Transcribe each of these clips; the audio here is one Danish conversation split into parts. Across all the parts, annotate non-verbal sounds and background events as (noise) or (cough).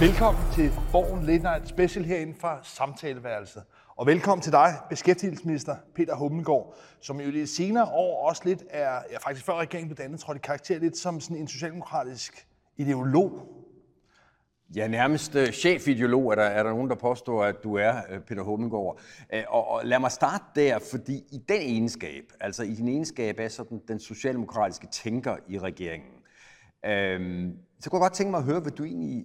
Velkommen til Borgen Late Night Special herinde fra Samtaleværelset. Og velkommen til dig, beskæftigelsesminister Peter Hummelgaard, som jo det senere år også lidt er, ja faktisk før regeringen blev dannet, tror jeg, karakter lidt som sådan en socialdemokratisk ideolog. Ja, nærmest øh, chefideolog er der, er der nogen, der påstår, at du er, øh, Peter Hummelgaard. Øh, og, og lad mig starte der, fordi i den egenskab, altså i din egenskab af sådan den socialdemokratiske tænker i regeringen, øhm, så kunne jeg godt tænke mig at høre, hvad du egentlig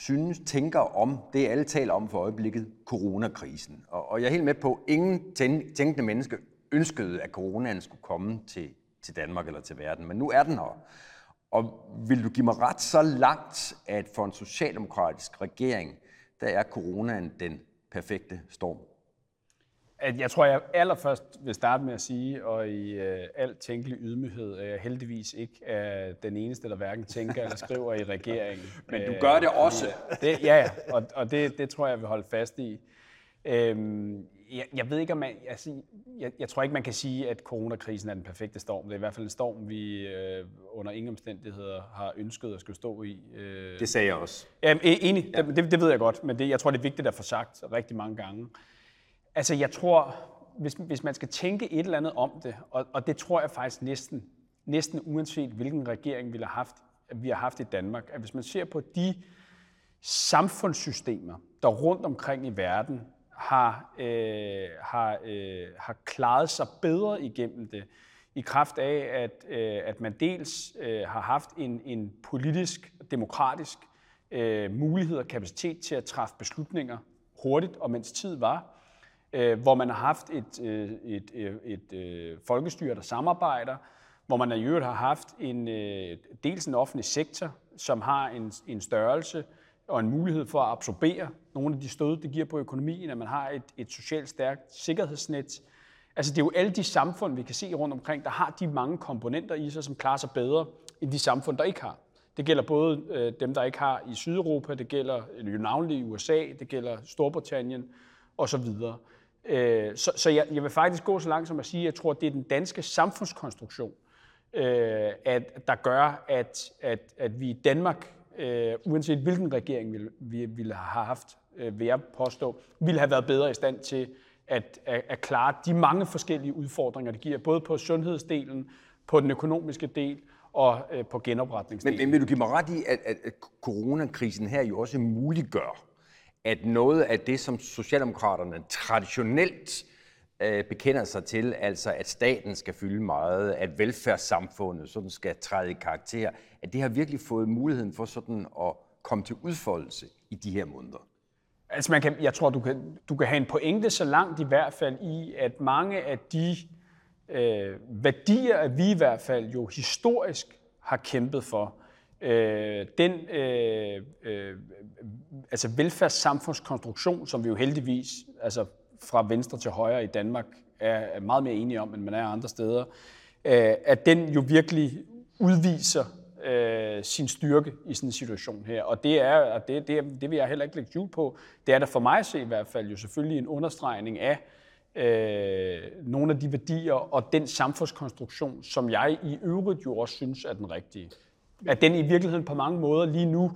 synes, tænker om det, alle taler om for øjeblikket, coronakrisen. Og, og jeg er helt med på, at ingen tænkende menneske ønskede, at coronaen skulle komme til, til Danmark eller til verden, men nu er den her. Og vil du give mig ret så langt, at for en socialdemokratisk regering, der er coronaen den perfekte storm? At jeg tror, jeg allerførst vil starte med at sige, og i øh, al tænkelig ydmyghed, at jeg heldigvis ikke er den eneste, der hverken tænker eller skriver i regeringen. (laughs) Men du gør det også. Det, ja, ja, og, og det, det tror jeg, jeg vil holde fast i. Øhm, jeg, jeg ved ikke, om man, altså, jeg, jeg tror ikke, man kan sige, at coronakrisen er den perfekte storm. Det er i hvert fald en storm, vi øh, under ingen omstændigheder har ønsket at skulle stå i. Øh. Det sagde jeg også. Ja, enig, ja. det, det ved jeg godt, men det, jeg tror, det er vigtigt at få sagt rigtig mange gange. Altså, jeg tror, hvis, hvis man skal tænke et eller andet om det, og, og det tror jeg faktisk næsten, næsten uanset hvilken regering vi har haft, vi har haft i Danmark, at hvis man ser på de samfundssystemer, der rundt omkring i verden har, øh, har, øh, har klaret sig bedre igennem det, i kraft af, at, øh, at man dels øh, har haft en, en politisk, demokratisk øh, mulighed og kapacitet til at træffe beslutninger hurtigt, og mens tid var, øh, hvor man har haft et, øh, et, et, et, øh, folkestyre, der samarbejder, hvor man i øvrigt har haft en, øh, dels en offentlig sektor, som har en, en størrelse og en mulighed for at absorbere nogle af de stød, det giver på økonomien, at man har et, et socialt stærkt sikkerhedsnet. Altså det er jo alle de samfund, vi kan se rundt omkring, der har de mange komponenter i sig, som klarer sig bedre end de samfund, der ikke har. Det gælder både øh, dem, der ikke har i Sydeuropa, det gælder jo navnlig i USA, det gælder Storbritannien osv. Øh, så, så jeg, jeg vil faktisk gå så langt som at sige, at jeg tror, at det er den danske samfundskonstruktion, øh, at, der gør, at, at, at vi i Danmark, øh, uanset hvilken regering vi, vi ville have haft, øh, vil jeg påstå, ville have været bedre i stand til at, at, at klare de mange forskellige udfordringer, det giver, både på sundhedsdelen, på den økonomiske del og øh, på genopretningsdelen. Men, men vil du give mig ret i, at, at, coronakrisen her jo også muliggør, at noget af det, som Socialdemokraterne traditionelt øh, bekender sig til, altså at staten skal fylde meget, at velfærdssamfundet sådan skal træde i karakter, at det har virkelig fået muligheden for sådan at komme til udfoldelse i de her måneder? Altså man kan, jeg tror, du kan, du kan have en pointe så langt i hvert fald i, at mange af de øh, værdier, at vi i hvert fald jo historisk har kæmpet for, øh, den øh, øh, altså velfærdssamfundskonstruktion, som vi jo heldigvis altså fra venstre til højre i Danmark er meget mere enige om, end man er andre steder, øh, at den jo virkelig udviser øh, sin styrke i sådan en situation her. Og det er, og det, det, det vil jeg heller ikke lægge jul på, det er der for mig at se i hvert fald jo selvfølgelig en understregning af øh, nogle af de værdier og den samfundskonstruktion, som jeg i øvrigt jo også synes er den rigtige at den i virkeligheden på mange måder lige nu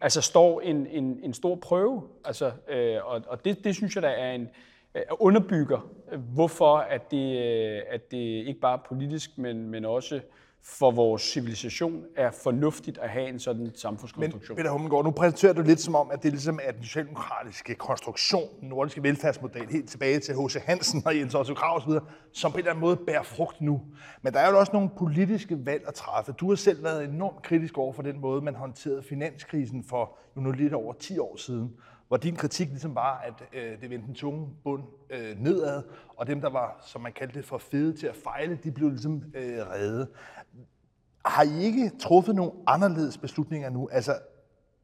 altså står en, en, en stor prøve. Altså, øh, og og det, det synes jeg, der er en øh, underbygger, hvorfor at det, øh, at det ikke bare politisk, men, men også for vores civilisation er fornuftigt at have en sådan samfundskonstruktion. Men Peter Hummelgaard, nu præsenterer du lidt som om, at det ligesom er den socialdemokratiske konstruktion, den nordiske velfærdsmodel, helt tilbage til H.C. Hansen og Jens Otto Krav osv., som på en eller anden måde bærer frugt nu. Men der er jo også nogle politiske valg at træffe. Du har selv været enormt kritisk over for den måde, man håndterede finanskrisen for jo nu lidt over 10 år siden hvor din kritik ligesom var, at øh, det vendte den tunge bund øh, nedad, og dem, der var, som man kaldte det, for fede til at fejle, de blev ligesom øh, reddet. Har I ikke truffet nogle anderledes beslutninger nu? Altså,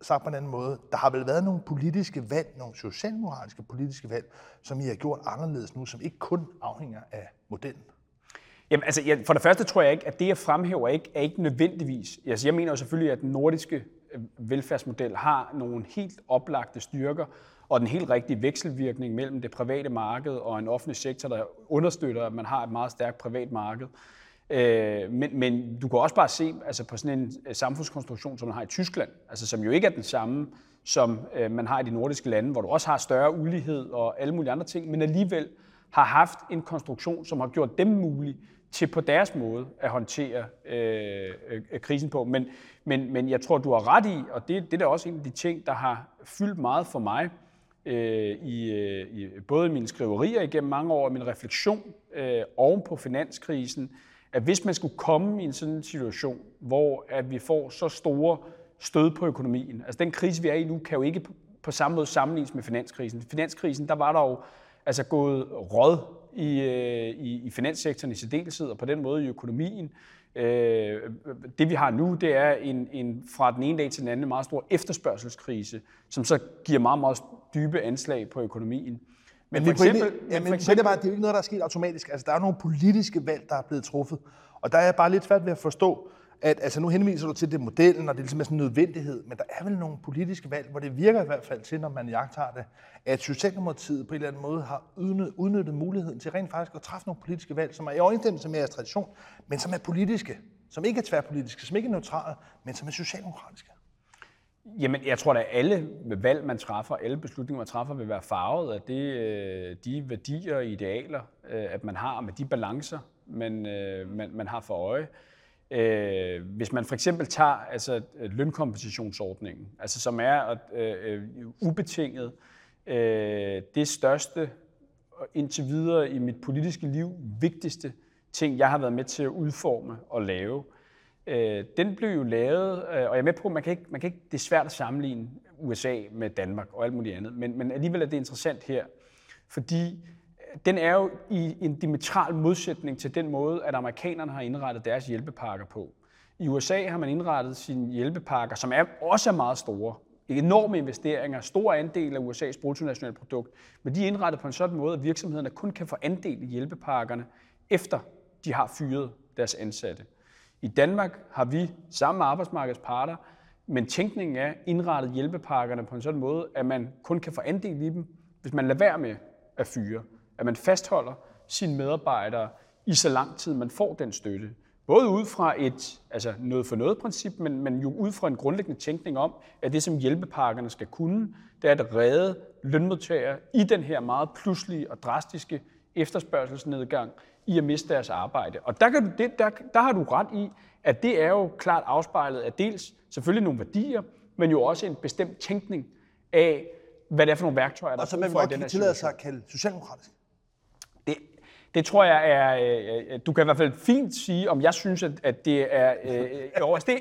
sagt på en anden måde, der har vel været nogle politiske valg, nogle socialmoralske politiske valg, som I har gjort anderledes nu, som ikke kun afhænger af modellen? Jamen, altså, jeg, for det første tror jeg ikke, at det, jeg fremhæver, ikke, er ikke nødvendigvis. Altså, jeg mener jo selvfølgelig, at den nordiske øh, velfærdsmodel har nogle helt oplagte styrker, og den helt rigtige vekselvirkning mellem det private marked og en offentlig sektor, der understøtter, at man har et meget stærkt privat marked. Øh, men, men du kan også bare se altså på sådan en øh, samfundskonstruktion, som man har i Tyskland, altså som jo ikke er den samme, som øh, man har i de nordiske lande, hvor du også har større ulighed og alle mulige andre ting, men alligevel har haft en konstruktion, som har gjort dem mulige til på deres måde at håndtere øh, øh, øh krisen på. Men, men, men jeg tror, du har ret i, og det, det er da også en af de ting, der har fyldt meget for mig, øh, i, øh, i både mine skriverier igennem mange år og min refleksion øh, oven på finanskrisen, at hvis man skulle komme i en sådan situation, hvor at vi får så store stød på økonomien, altså den krise, vi er i nu, kan jo ikke på, samme måde sammenlignes med finanskrisen. Finanskrisen, der var der jo altså gået råd i, øh, i, i finanssektoren i særdeleshed, og på den måde i økonomien. Øh, det vi har nu, det er en, en fra den ene dag til den anden meget stor efterspørgselskrise, som så giver meget, meget dybe anslag på økonomien. Men, men for eksempel, ja, men for eksempel, bare, det er jo ikke noget, der er sket automatisk. Altså, der er nogle politiske valg, der er blevet truffet. Og der er jeg bare lidt svært ved at forstå, at altså, nu henviser du til det modellen, og det er ligesom sådan en nødvendighed, men der er vel nogle politiske valg, hvor det virker i hvert fald til, når man jagter det, at Socialdemokratiet på en eller anden måde har udnyttet muligheden til rent faktisk at træffe nogle politiske valg, som er i overensstemmelse med jeres tradition, men som er politiske, som ikke er tværpolitiske, som ikke er neutrale, men som er socialdemokratiske. Jamen, jeg tror, at alle valg, man træffer, alle beslutninger, man træffer, vil være farvet af det, øh, de værdier og idealer, øh, at man har med de balancer, man, øh, man, man har for øje. Hvis man for eksempel tager altså, lønkompensationsordningen, altså, som er uh, ubetinget uh, det største indtil videre i mit politiske liv vigtigste ting, jeg har været med til at udforme og lave, Øh, den blev jo lavet, øh, og jeg er med på, at man kan ikke, man kan ikke, det er svært at sammenligne USA med Danmark og alt muligt andet, men, men alligevel er det interessant her, fordi øh, den er jo i en dimetral modsætning til den måde, at amerikanerne har indrettet deres hjælpepakker på. I USA har man indrettet sine hjælpepakker, som er også er meget store, enorme investeringer, stor andel af USA's bruttonationalprodukt, men de er indrettet på en sådan måde, at virksomhederne kun kan få andel i hjælpepakkerne, efter de har fyret deres ansatte. I Danmark har vi sammen med arbejdsmarkedets parter, men tænkningen er indrettet hjælpepakkerne på en sådan måde, at man kun kan få andel i dem, hvis man lader være med at fyre. At man fastholder sine medarbejdere i så lang tid, man får den støtte. Både ud fra et altså noget for noget princip, men, men jo ud fra en grundlæggende tænkning om, at det som hjælpepakkerne skal kunne, det er at redde lønmodtagere i den her meget pludselige og drastiske efterspørgselsnedgang i at miste deres arbejde. Og der, kan du, det, der, der har du ret i, at det er jo klart afspejlet af dels selvfølgelig nogle værdier, men jo også en bestemt tænkning af, hvad det er for nogle værktøjer, der er for i den her tillade sig at kalde socialdemokratisk? Det, det tror jeg er, øh, øh, du kan i hvert fald fint sige, om jeg synes, at, at det er øh,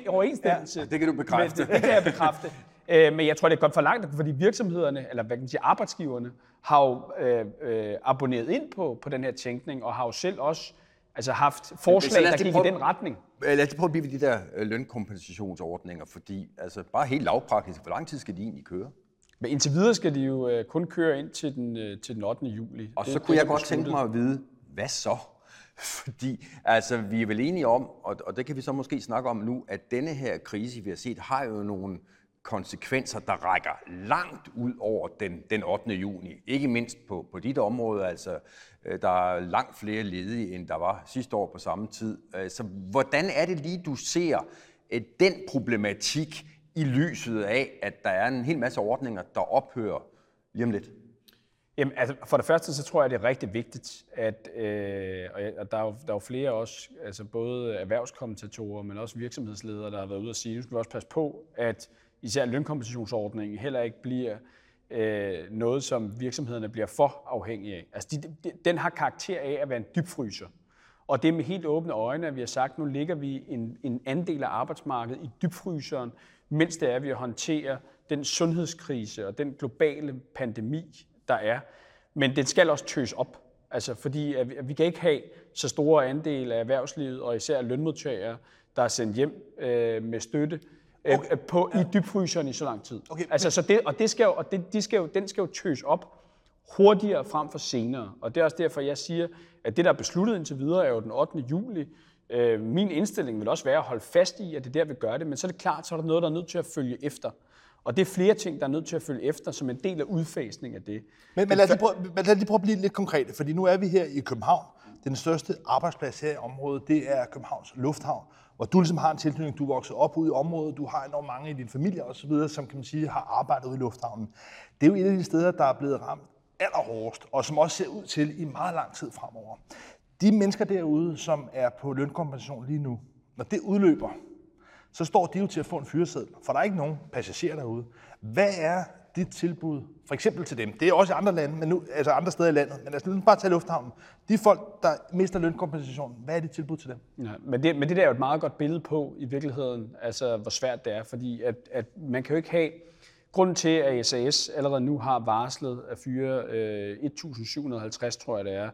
i overensstemmelse. Ja, det kan du bekræfte. det, det kan jeg bekræfte. (laughs) Øh, men jeg tror, det er godt for langt, fordi virksomhederne, eller hvad kan man sige, arbejdsgiverne, har jo øh, øh, abonneret ind på, på den her tænkning, og har jo selv også altså haft forslag, der gik prøve, i den retning. Lad os prøve at blive ved de der øh, lønkompensationsordninger, fordi altså, bare helt lavpraktisk, hvor lang tid skal de egentlig køre? Men indtil videre skal de jo øh, kun køre ind til den, øh, til den 8. juli. Og det, så kunne det, jeg godt tænke mig at vide, hvad så? (laughs) Fordi altså, vi er vel enige om, og, og det kan vi så måske snakke om nu, at denne her krise, vi har set, har jo nogle konsekvenser, der rækker langt ud over den, den 8. juni. Ikke mindst på, på dit område, altså øh, der er langt flere ledige, end der var sidste år på samme tid. Øh, så hvordan er det lige, du ser øh, den problematik i lyset af, at der er en hel masse ordninger, der ophører lige om lidt? Jamen, altså, for det første, så tror jeg, det er rigtig vigtigt, at, øh, og der er, jo, der er jo flere også, altså både erhvervskommentatorer, men også virksomhedsledere, der har været ude og sige, nu skal vi også passe på, at især lønkompensationsordningen heller ikke bliver øh, noget, som virksomhederne bliver for afhængige af. Altså, de, de, den har karakter af at være en dybfryser. Og det er med helt åbne øjne, at vi har sagt, at nu ligger vi en, en andel af arbejdsmarkedet i dybfryseren, mens det er, at vi håndterer den sundhedskrise og den globale pandemi, der er. Men den skal også tøs op. Altså, fordi at vi, at vi kan ikke have så store andel af erhvervslivet, og især lønmodtagere, der er sendt hjem øh, med støtte, Øh, okay. på, ja. i dybfryseren i så lang tid. Okay. Altså, så det, og det skal jo, og det, de skal jo, den skal jo tøs op hurtigere frem for senere. Og det er også derfor, jeg siger, at det, der er besluttet indtil videre, er jo den 8. juli. Øh, min indstilling vil også være at holde fast i, at det der vil gøre det, men så er det klart, så er der noget, der er nødt til at følge efter. Og det er flere ting, der er nødt til at følge efter, som en del af udfasning af det. Men, men lad, os prøve, lad os prøve at blive lidt konkrete, fordi nu er vi her i København. Den største arbejdsplads her i området, det er Københavns Lufthavn, hvor du ligesom har en tilknytning, du er vokset op ude i området, du har enormt mange i din familie osv., som kan man sige har arbejdet ude i lufthavnen. Det er jo et af de steder, der er blevet ramt allerhårdest, og som også ser ud til i meget lang tid fremover. De mennesker derude, som er på lønkompensation lige nu, når det udløber, så står de jo til at få en fyreseddel, for der er ikke nogen passagerer derude. Hvad er dit tilbud, for eksempel til dem? Det er også i andre lande, men nu, altså andre steder i landet, men altså, lad os bare tage lufthavnen. De folk, der mister lønkompensation, hvad er dit tilbud til dem? Ja, men, det, men det der er jo et meget godt billede på i virkeligheden, altså hvor svært det er, fordi at, at man kan jo ikke have, grunden til, at SAS allerede nu har varslet at fyre øh, 1.750, tror jeg det er,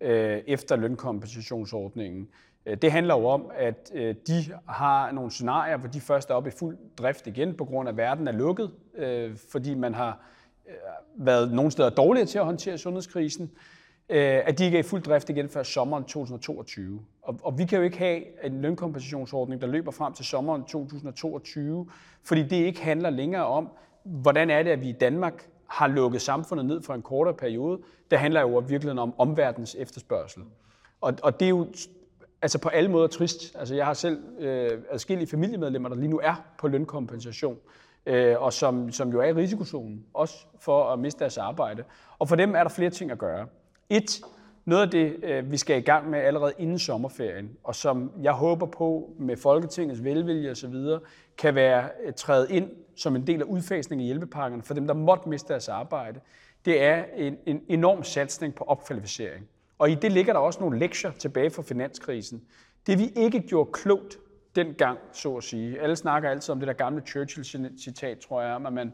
øh, efter lønkompensationsordningen, Øh, det handler jo om, at øh, de har nogle scenarier, hvor de først er oppe i fuld drift igen, på grund af, at verden er lukket, øh, fordi man har været nogle steder dårligere til at håndtere sundhedskrisen, at de ikke er i fuld drift igen før sommeren 2022. Og, vi kan jo ikke have en lønkompensationsordning, der løber frem til sommeren 2022, fordi det ikke handler længere om, hvordan er det, at vi i Danmark har lukket samfundet ned for en kortere periode. Det handler jo virkelig om omverdens efterspørgsel. Og, og det er jo altså på alle måder trist. Altså jeg har selv øh, adskillige familiemedlemmer, der lige nu er på lønkompensation, øh, og som, som jo er i risikozonen, også for at miste deres arbejde. Og for dem er der flere ting at gøre. Et, noget af det, øh, vi skal i gang med allerede inden sommerferien, og som jeg håber på med Folketingets velvilje osv., kan være øh, træde ind som en del af udfasningen af hjælpepakkerne for dem, der måtte miste deres arbejde, det er en, en enorm satsning på opkvalificering. Og i det ligger der også nogle lektier tilbage fra finanskrisen. Det vi ikke gjorde klogt dengang, så at sige. Alle snakker altid om det der gamle Churchill-citat, tror jeg, om at man,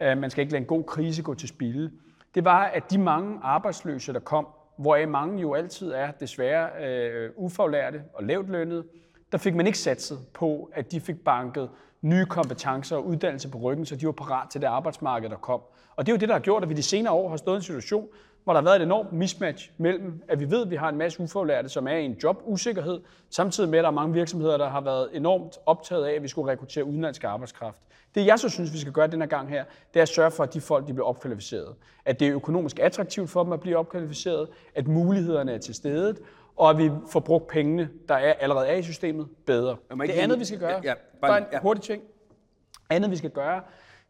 øh, man skal ikke lade en god krise gå til spilde. Det var, at de mange arbejdsløse, der kom, hvoraf mange jo altid er desværre øh, ufaglærte og lavt lønnede, der fik man ikke satset på, at de fik banket nye kompetencer og uddannelse på ryggen, så de var parat til det arbejdsmarked, der kom. Og det er jo det, der har gjort, at vi de senere år har stået i en situation, hvor der har været et enormt mismatch mellem, at vi ved, at vi har en masse ufaglærte, som er i en jobusikkerhed, samtidig med, at der er mange virksomheder, der har været enormt optaget af, at vi skulle rekruttere udenlandsk arbejdskraft. Det jeg så synes, vi skal gøre denne gang her, det er at sørge for, at de folk de bliver opkvalificeret. At det er økonomisk attraktivt for dem at blive opkvalificeret, at mulighederne er til stede, og at vi får brugt pengene, der er, allerede er i systemet, bedre. Det andet, vi skal gøre, ja, ja, bare, bare en ja. hurtig ting, andet vi skal gøre,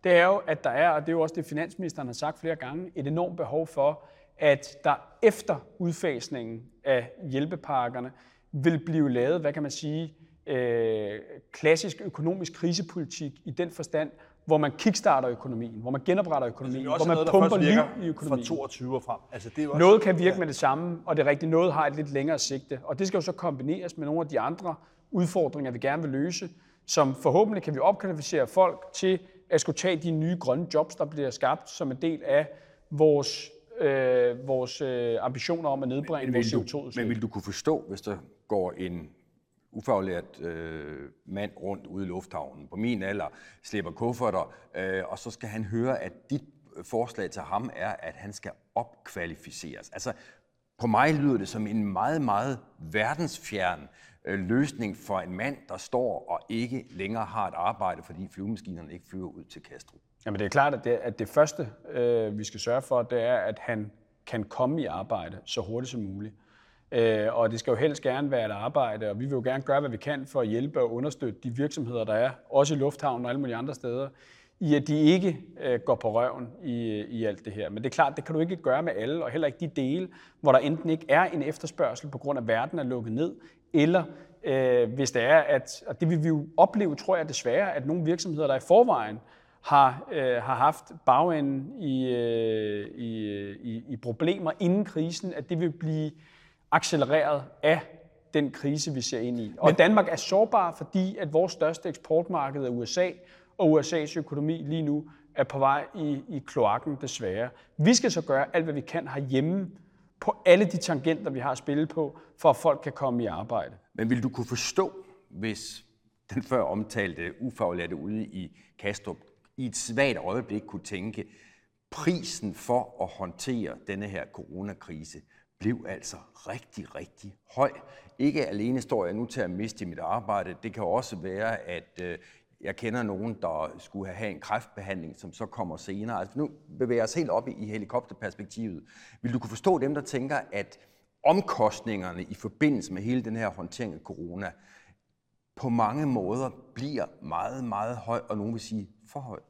det er jo, at der er, og det er jo også det, finansministeren har sagt flere gange, et enormt behov for, at der efter udfasningen af hjælpepakkerne vil blive lavet, hvad kan man sige, øh, klassisk økonomisk krisepolitik i den forstand, hvor man kickstarter økonomien, hvor man genopretter økonomien, hvor man noget, pumper liv i økonomien. Fra 22 og frem. Altså, det er også, noget kan virke ja. med det samme, og det er rigtigt, noget har et lidt længere sigte. Og det skal jo så kombineres med nogle af de andre udfordringer, vi gerne vil løse, som forhåbentlig kan vi opkvalificere folk til at skulle tage de nye grønne jobs, der bliver skabt som en del af vores øh, vores øh, ambitioner om at nedbringe men, vores CO2-udslip. Men vil du kunne forstå, hvis der går en ufaglært øh, mand rundt ude i lufthavnen på min alder, slipper kufferter, øh, og så skal han høre, at dit forslag til ham er, at han skal opkvalificeres. Altså, på mig lyder det som en meget, meget verdensfjern øh, løsning for en mand, der står og ikke længere har et arbejde, fordi flyvemaskinerne ikke flyver ud til Kastrup. Jamen det er klart, at det, at det første, øh, vi skal sørge for, det er, at han kan komme i arbejde så hurtigt som muligt. Øh, og det skal jo helst gerne være et arbejde, og vi vil jo gerne gøre, hvad vi kan for at hjælpe og understøtte de virksomheder, der er, også i lufthavnen og alle mulige andre steder, i at de ikke øh, går på røven i, i alt det her. Men det er klart, det kan du ikke gøre med alle, og heller ikke de dele, hvor der enten ikke er en efterspørgsel på grund af, at verden er lukket ned, eller øh, hvis det er, at, og det vil vi jo opleve, tror jeg desværre, at nogle virksomheder, der i forvejen har, øh, har haft bagenden i, øh, i, i, i problemer inden krisen, at det vil blive accelereret af den krise, vi ser ind i. Og Men, Danmark er sårbar, fordi at vores største eksportmarked er USA, og USA's økonomi lige nu er på vej i, i kloakken desværre. Vi skal så gøre alt, hvad vi kan herhjemme på alle de tangenter, vi har at spille på, for at folk kan komme i arbejde. Men vil du kunne forstå, hvis den før omtalte ufaglærte ude i Kastrup i et svagt øjeblik kunne tænke, prisen for at håndtere denne her coronakrise blev altså rigtig, rigtig høj. Ikke alene står jeg nu til at miste mit arbejde, det kan også være, at øh, jeg kender nogen, der skulle have en kræftbehandling, som så kommer senere. Altså nu bevæger jeg os helt op i helikopterperspektivet. Vil du kunne forstå dem, der tænker, at omkostningerne i forbindelse med hele den her håndtering af corona på mange måder bliver meget, meget høj, og nogen vil sige for høj?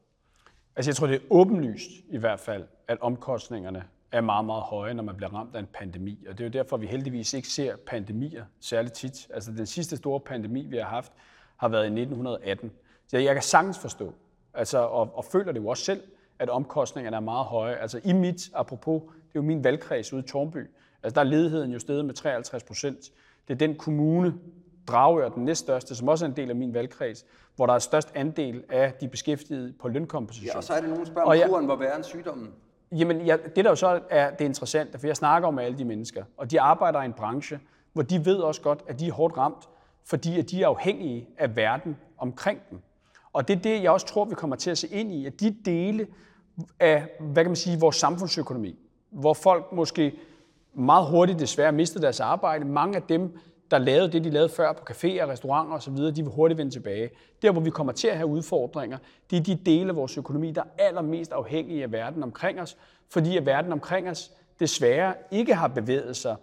Altså jeg tror, det er åbenlyst i hvert fald, at omkostningerne er meget, meget høje, når man bliver ramt af en pandemi. Og det er jo derfor, vi heldigvis ikke ser pandemier særligt tit. Altså den sidste store pandemi, vi har haft, har været i 1918. Så jeg kan sagtens forstå, altså, og, og føler det jo også selv, at omkostningerne er meget høje. Altså i mit, apropos, det er jo min valgkreds ude i Tornby, altså der er ledigheden jo steget med 53 procent. Det er den kommune, Dragør, den næststørste, som også er en del af min valgkreds, hvor der er størst andel af de beskæftigede på lønkompensation. Ja, og så er det nogen, der spørger, om kuren var værre end sygdommen. Jamen, ja, det der jo så er det interessante, for jeg snakker om alle de mennesker, og de arbejder i en branche, hvor de ved også godt, at de er hårdt ramt, fordi at de er afhængige af verden omkring dem. Og det er det, jeg også tror, vi kommer til at se ind i, at de dele af, hvad kan man sige, vores samfundsøkonomi, hvor folk måske meget hurtigt desværre mistede deres arbejde, mange af dem, der lavede det, de lavede før på caféer, restauranter osv., de vil hurtigt vende tilbage. Der, hvor vi kommer til at have udfordringer, det er de dele af vores økonomi, der er allermest afhængige af verden omkring os, fordi at verden omkring os desværre ikke har bevæget sig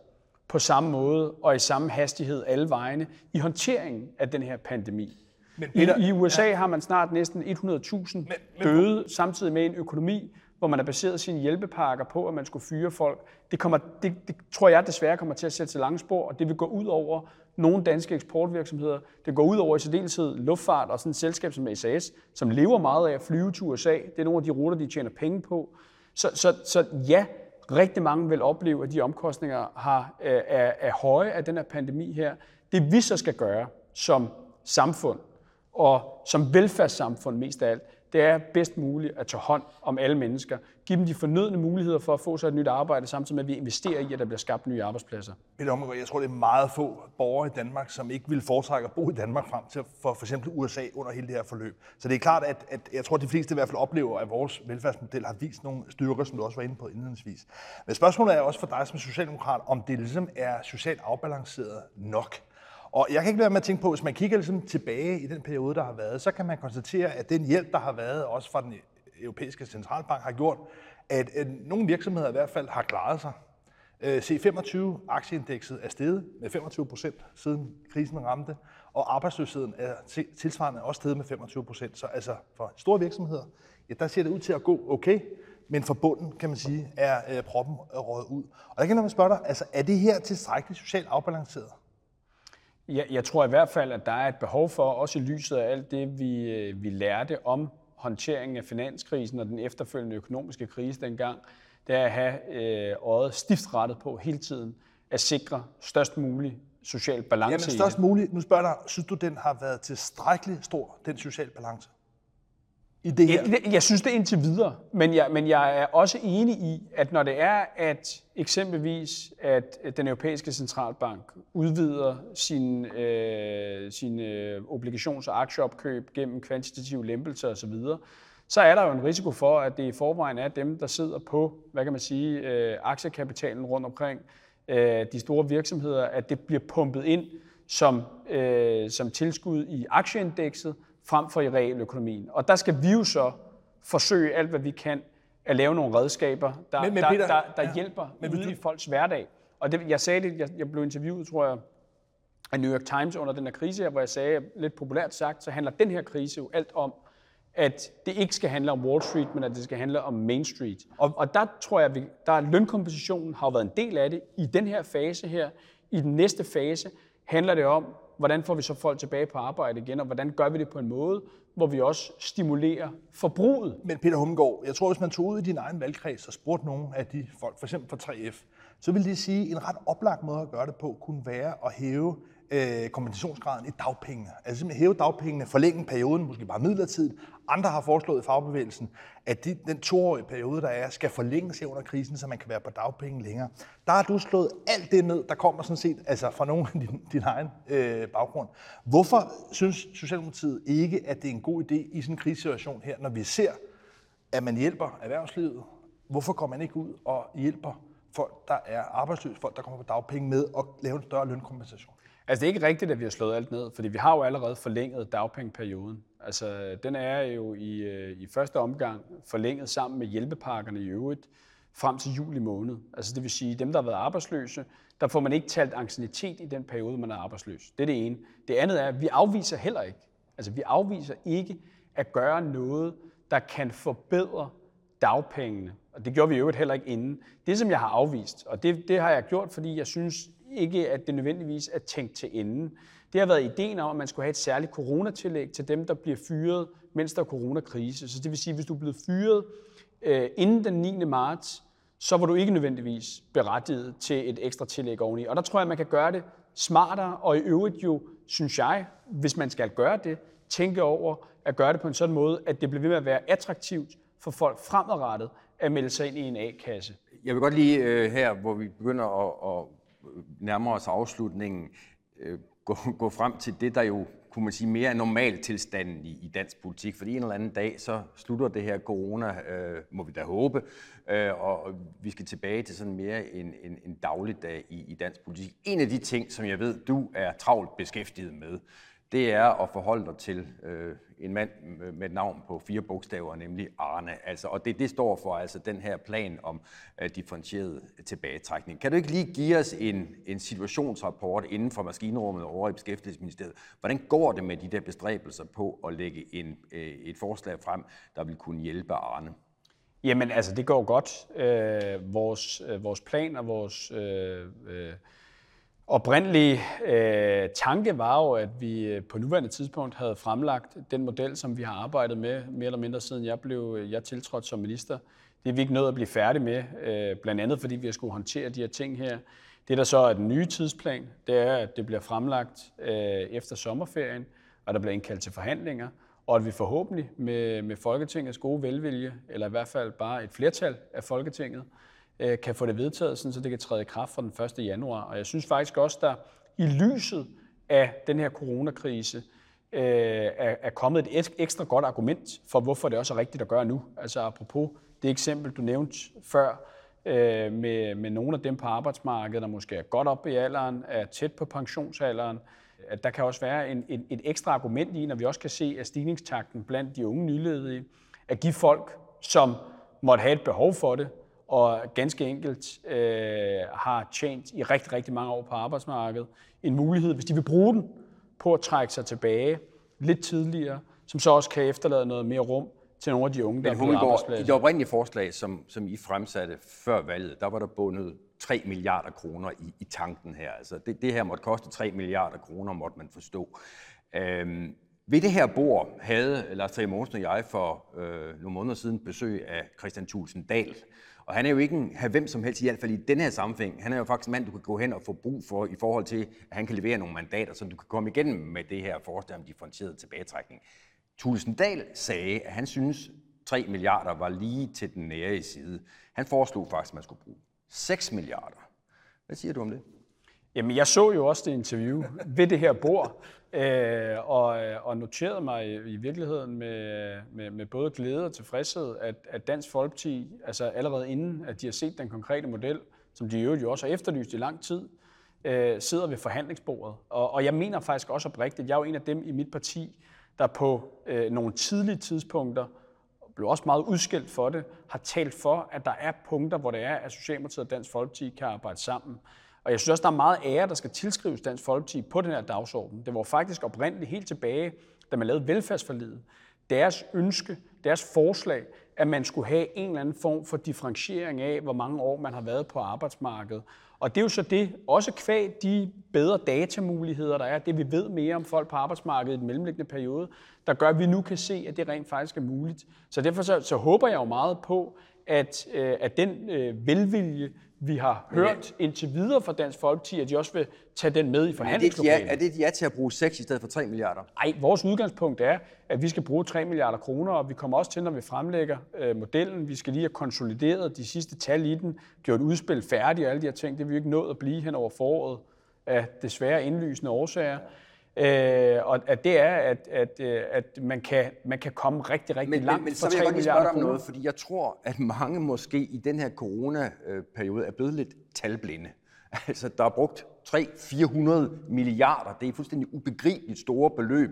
på samme måde og i samme hastighed alle vegne i håndteringen af den her pandemi. Men Peter, I, I USA ja. har man snart næsten 100.000 døde, samtidig med en økonomi, hvor man har baseret sine hjælpepakker på, at man skulle fyre folk. Det, kommer, det, det tror jeg desværre kommer til at sætte til lange spor, og det vil gå ud over nogle danske eksportvirksomheder. Det går ud over i særdeleshed luftfart og sådan et selskab som SAS, som lever meget af at flyve til USA. Det er nogle af de ruter, de tjener penge på. Så, så, så ja, rigtig mange vil opleve, at de omkostninger har, øh, er, er høje af den her pandemi her. Det vi så skal gøre som samfund, og som velfærdssamfund mest af alt, det er bedst muligt at tage hånd om alle mennesker. Give dem de fornødne muligheder for at få sig et nyt arbejde, samtidig med at vi investerer i, at der bliver skabt nye arbejdspladser. Peter Omgaard, jeg tror, det er meget få borgere i Danmark, som ikke vil foretrække at bo i Danmark frem til for, for eksempel USA under hele det her forløb. Så det er klart, at, at jeg tror, at de fleste i hvert fald oplever, at vores velfærdsmodel har vist nogle styrker, som du også var inde på indledningsvis. Men spørgsmålet er også for dig som socialdemokrat, om det ligesom er socialt afbalanceret nok. Og jeg kan ikke lade være med at tænke på, hvis man kigger ligesom tilbage i den periode, der har været, så kan man konstatere, at den hjælp, der har været, også fra den europæiske centralbank, har gjort, at, øh, nogle virksomheder i hvert fald har klaret sig. Øh, C25-aktieindekset er steget med 25 procent siden krisen ramte, og arbejdsløsheden er tilsvarende også steget med 25 procent. Så altså for store virksomheder, ja, der ser det ud til at gå okay, men for bunden, kan man sige, er øh, proppen øh, røget ud. Og der kan man spørge dig, altså er det her tilstrækkeligt socialt afbalanceret? Jeg, jeg tror i hvert fald, at der er et behov for, også i lyset af alt det, vi, øh, vi lærte om håndteringen af finanskrisen og den efterfølgende økonomiske krise dengang, det er at have øh, øjet stift rettet på hele tiden at sikre størst mulig social balance. Jamen størst muligt. Nu spørger jeg dig, synes du, den har været tilstrækkeligt stor, den social balance? I det her? Jeg, jeg synes det indtil videre, men jeg, men jeg er også enig i, at når det er, at eksempelvis at den europæiske centralbank udvider sin, øh, sin øh, obligations- og aktieopkøb gennem kvantitative lempelser osv., så er der jo en risiko for, at det i forvejen er dem, der sidder på, hvad kan man sige, øh, aktiekapitalen rundt omkring øh, de store virksomheder, at det bliver pumpet ind som, øh, som tilskud i aktieindekset, frem for i realøkonomien. Og der skal vi jo så forsøge alt, hvad vi kan, at lave nogle redskaber, der, men, men Peter, der, der, der ja, hjælper men, ude i folks hverdag. Og det, jeg sagde det, jeg, jeg blev interviewet, tror jeg, af New York Times under den her krise her, hvor jeg sagde, lidt populært sagt, så handler den her krise jo alt om, at det ikke skal handle om Wall Street, men at det skal handle om Main Street. Og, og der tror jeg, at der er lønkompensationen har jo været en del af det i den her fase her. I den næste fase handler det om, hvordan får vi så folk tilbage på arbejde igen, og hvordan gør vi det på en måde, hvor vi også stimulerer forbruget. Men Peter Humgaard, jeg tror, hvis man tog ud i din egen valgkreds og spurgte nogle af de folk, for eksempel fra 3F, så vil de sige, at en ret oplagt måde at gøre det på kunne være at hæve øh, kompensationsgraden i dagpengene. Altså simpelthen hæve dagpengene, forlænge perioden, måske bare midlertidigt. Andre har foreslået i fagbevægelsen, at de, den toårige periode, der er, skal forlænges under krisen, så man kan være på dagpenge længere. Der har du slået alt det ned, der kommer sådan set altså fra nogen af din, din egen øh, baggrund. Hvorfor synes Socialdemokratiet ikke, at det er en god idé i sådan en krisesituation her, når vi ser, at man hjælper erhvervslivet? Hvorfor går man ikke ud og hjælper folk, der er arbejdsløse, folk, der kommer på dagpenge med at lave en større lønkompensation? Altså, det er ikke rigtigt, at vi har slået alt ned, fordi vi har jo allerede forlænget dagpengeperioden. Altså, den er jo i, øh, i første omgang forlænget sammen med hjælpepakkerne i øvrigt frem til juli måned. Altså det vil sige, dem, der har været arbejdsløse, der får man ikke talt ancienitet i den periode, man er arbejdsløs. Det er det ene. Det andet er, at vi afviser heller ikke, altså vi afviser ikke at gøre noget, der kan forbedre dagpengene. Og det gjorde vi jo heller ikke inden. Det, som jeg har afvist, og det, det har jeg gjort, fordi jeg synes ikke, at det nødvendigvis er tænkt til enden. Det har været ideen om, at man skulle have et særligt coronatillæg til dem, der bliver fyret, mens der er coronakrise. Så det vil sige, at hvis du er blevet fyret øh, inden den 9. marts, så var du ikke nødvendigvis berettiget til et ekstra tillæg oveni. Og der tror jeg, man kan gøre det smartere, og i øvrigt jo, synes jeg, hvis man skal gøre det, tænke over at gøre det på en sådan måde, at det bliver ved med at være attraktivt for folk fremadrettet at melde sig ind i en A-kasse. Jeg vil godt lige øh, her, hvor vi begynder at, at nærmer os afslutningen, øh, gå, gå frem til det, der jo kunne man sige, mere er normaltilstanden i, i dansk politik. Fordi en eller anden dag, så slutter det her corona, øh, må vi da håbe, øh, og vi skal tilbage til sådan mere en, en, en dagligdag i, i dansk politik. En af de ting, som jeg ved, du er travlt beskæftiget med, det er at forholde dig til øh, en mand med et navn på fire bogstaver, nemlig Arne. Altså, og det, det står for altså den her plan om øh, differentieret tilbagetrækning. Kan du ikke lige give os en, en situationsrapport inden for maskinrummet over i Beskæftigelsesministeriet? Hvordan går det med de der bestræbelser på at lægge en, øh, et forslag frem, der vil kunne hjælpe Arne? Jamen altså, det går godt. Øh, vores, øh, vores plan og vores... Øh, øh, oprindelige øh, tanke var jo, at vi øh, på nuværende tidspunkt havde fremlagt den model, som vi har arbejdet med mere eller mindre siden jeg blev øh, jeg tiltrådt som minister. Det er vi ikke nået at blive færdige med, øh, blandt andet fordi vi har skulle håndtere de her ting her. Det, der så er den nye tidsplan, det er, at det bliver fremlagt øh, efter sommerferien, og der bliver indkaldt til forhandlinger, og at vi forhåbentlig med, med Folketingets gode velvilje, eller i hvert fald bare et flertal af Folketinget, øh, Øh, kan få det vedtaget, sådan, så det kan træde i kraft fra den 1. januar. Og jeg synes faktisk også, der i lyset af den her coronakrise, øh, er, er kommet et ekstra godt argument for, hvorfor det også er rigtigt at gøre nu. Altså apropos det eksempel, du nævnte før, øh, med, med nogle af dem på arbejdsmarkedet, der måske er godt op i alderen, er tæt på pensionsalderen, at der kan også være en, en, et ekstra argument i, når vi også kan se, at stigningstakten blandt de unge nyledige, at give folk, som måtte have et behov for det, og ganske enkelt øh, har tjent i rigtig, rigtig mange år på arbejdsmarkedet, en mulighed, hvis de vil bruge den, på at trække sig tilbage lidt tidligere, som så også kan efterlade noget mere rum til nogle af de unge, der Men, er på arbejdspladsen. I det oprindelige forslag, som, som I fremsatte før valget, der var der bundet 3 milliarder kroner i, i tanken her. Altså det, det her måtte koste 3 milliarder kroner, måtte man forstå. Øhm, ved det her bord havde Lars Trier Mogensen og jeg for øh, nogle måneder siden besøg af Christian Thulsen Dahl, og han er jo ikke en hvem som helst, i hvert fald i den her sammenhæng. Han er jo faktisk en mand, du kan gå hen og få brug for i forhold til, at han kan levere nogle mandater, så du kan komme igennem med det her forslag om differentieret tilbagetrækning. Tulsendal sagde, at han synes, 3 milliarder var lige til den nære side. Han foreslog faktisk, at man skulle bruge 6 milliarder. Hvad siger du om det? Jamen, jeg så jo også det interview ved det her bord, øh, og, øh, og noterede mig i, i virkeligheden med, med, med både glæde og tilfredshed, at, at Dansk Folkeparti, altså allerede inden, at de har set den konkrete model, som de i jo også har efterlyst i lang tid, øh, sidder ved forhandlingsbordet. Og, og jeg mener faktisk også oprigtigt, jeg er jo en af dem i mit parti, der på øh, nogle tidlige tidspunkter, blev også meget udskilt for det, har talt for, at der er punkter, hvor det er, at Socialdemokratiet og Dansk Folkeparti kan arbejde sammen. Og jeg synes også, der er meget ære, der skal tilskrives Dansk Folkeparti på den her dagsorden. Det var faktisk oprindeligt helt tilbage, da man lavede velfærdsforlidet. Deres ønske, deres forslag, at man skulle have en eller anden form for differentiering af, hvor mange år man har været på arbejdsmarkedet. Og det er jo så det, også kvæg de bedre datamuligheder, der er, det vi ved mere om folk på arbejdsmarkedet i den mellemliggende periode, der gør, at vi nu kan se, at det rent faktisk er muligt. Så derfor så, så håber jeg jo meget på, at, øh, at den øh, velvilje, vi har hørt ja. indtil videre fra Dansk Folkeparti, at de også vil tage den med i forhandlingslokalet. Er det, er det ja til at bruge 6 i stedet for 3 milliarder? Nej, vores udgangspunkt er, at vi skal bruge 3 milliarder kroner, og vi kommer også til, når vi fremlægger øh, modellen, vi skal lige have konsolideret de sidste tal i den, gjort udspil færdigt og alle de her ting. Det vil vi ikke nået at blive hen over foråret af desværre indlysende årsager. Øh, og at det er, at, at, øh, at man, kan, man kan komme rigtig, rigtig men, langt men, men, for 3 milliarder Men så vil jeg godt om noget, fordi jeg tror, at mange måske i den her coronaperiode er blevet lidt talblinde. (laughs) Altså, der er brugt 300-400 milliarder. Det er fuldstændig ubegribeligt store beløb.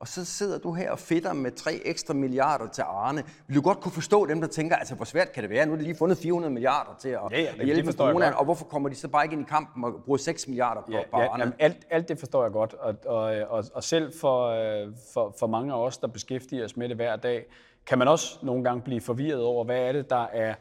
Og så sidder du her og fedter med tre ekstra milliarder til Arne. Vil du godt kunne forstå dem, der tænker, altså hvor svært kan det være? Nu er de lige fundet 400 milliarder til at, Ja, ja, at hjælpe coronaen, og hvorfor kommer de så bare ikke ind i kampen og bruger 6 milliarder på, Ja, på ja Arne? jamen, alt, alt det forstår jeg godt, og, og, og, og selv for, øh, for, for mange af os, der beskæftiger os med det hver dag, kan man også nogle gange blive forvirret over, hvad er det, der er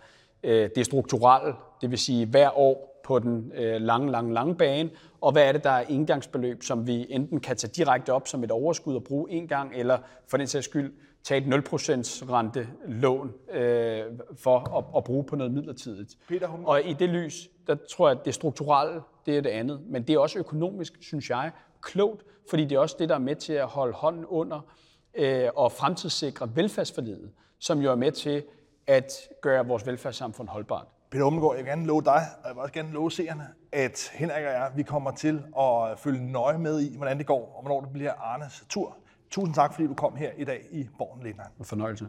øh, det strukturelle, det vil sige hver år på den øh, lange, lange, lange bane, og hvad er det, der er indgangsbeløb, som vi enten kan tage direkte op som et overskud og bruge en gang, eller for den sags skyld tage et 0% rente lån øh, for at, at bruge på noget midlertidigt. Peter Hummelgaard. Og i det lys, der tror jeg, at det strukturelle, det er det andet. Men det er også økonomisk, synes jeg, klogt, fordi det er også det, der er med til at holde hånden under øh, og fremtidssikre velfærdsforledet, som jo er med til at gøre vores velfærdssamfund holdbart. Peter Hummelgaard, jeg vil gerne love dig, og jeg vil også gerne love seerne, at Henrik og jeg, vi kommer til at følge nøje med i, hvordan det går, og hvornår det bliver Arnes tur. Tusind tak, fordi du kom her i dag i Borgen Lindheim. Fornøjelse.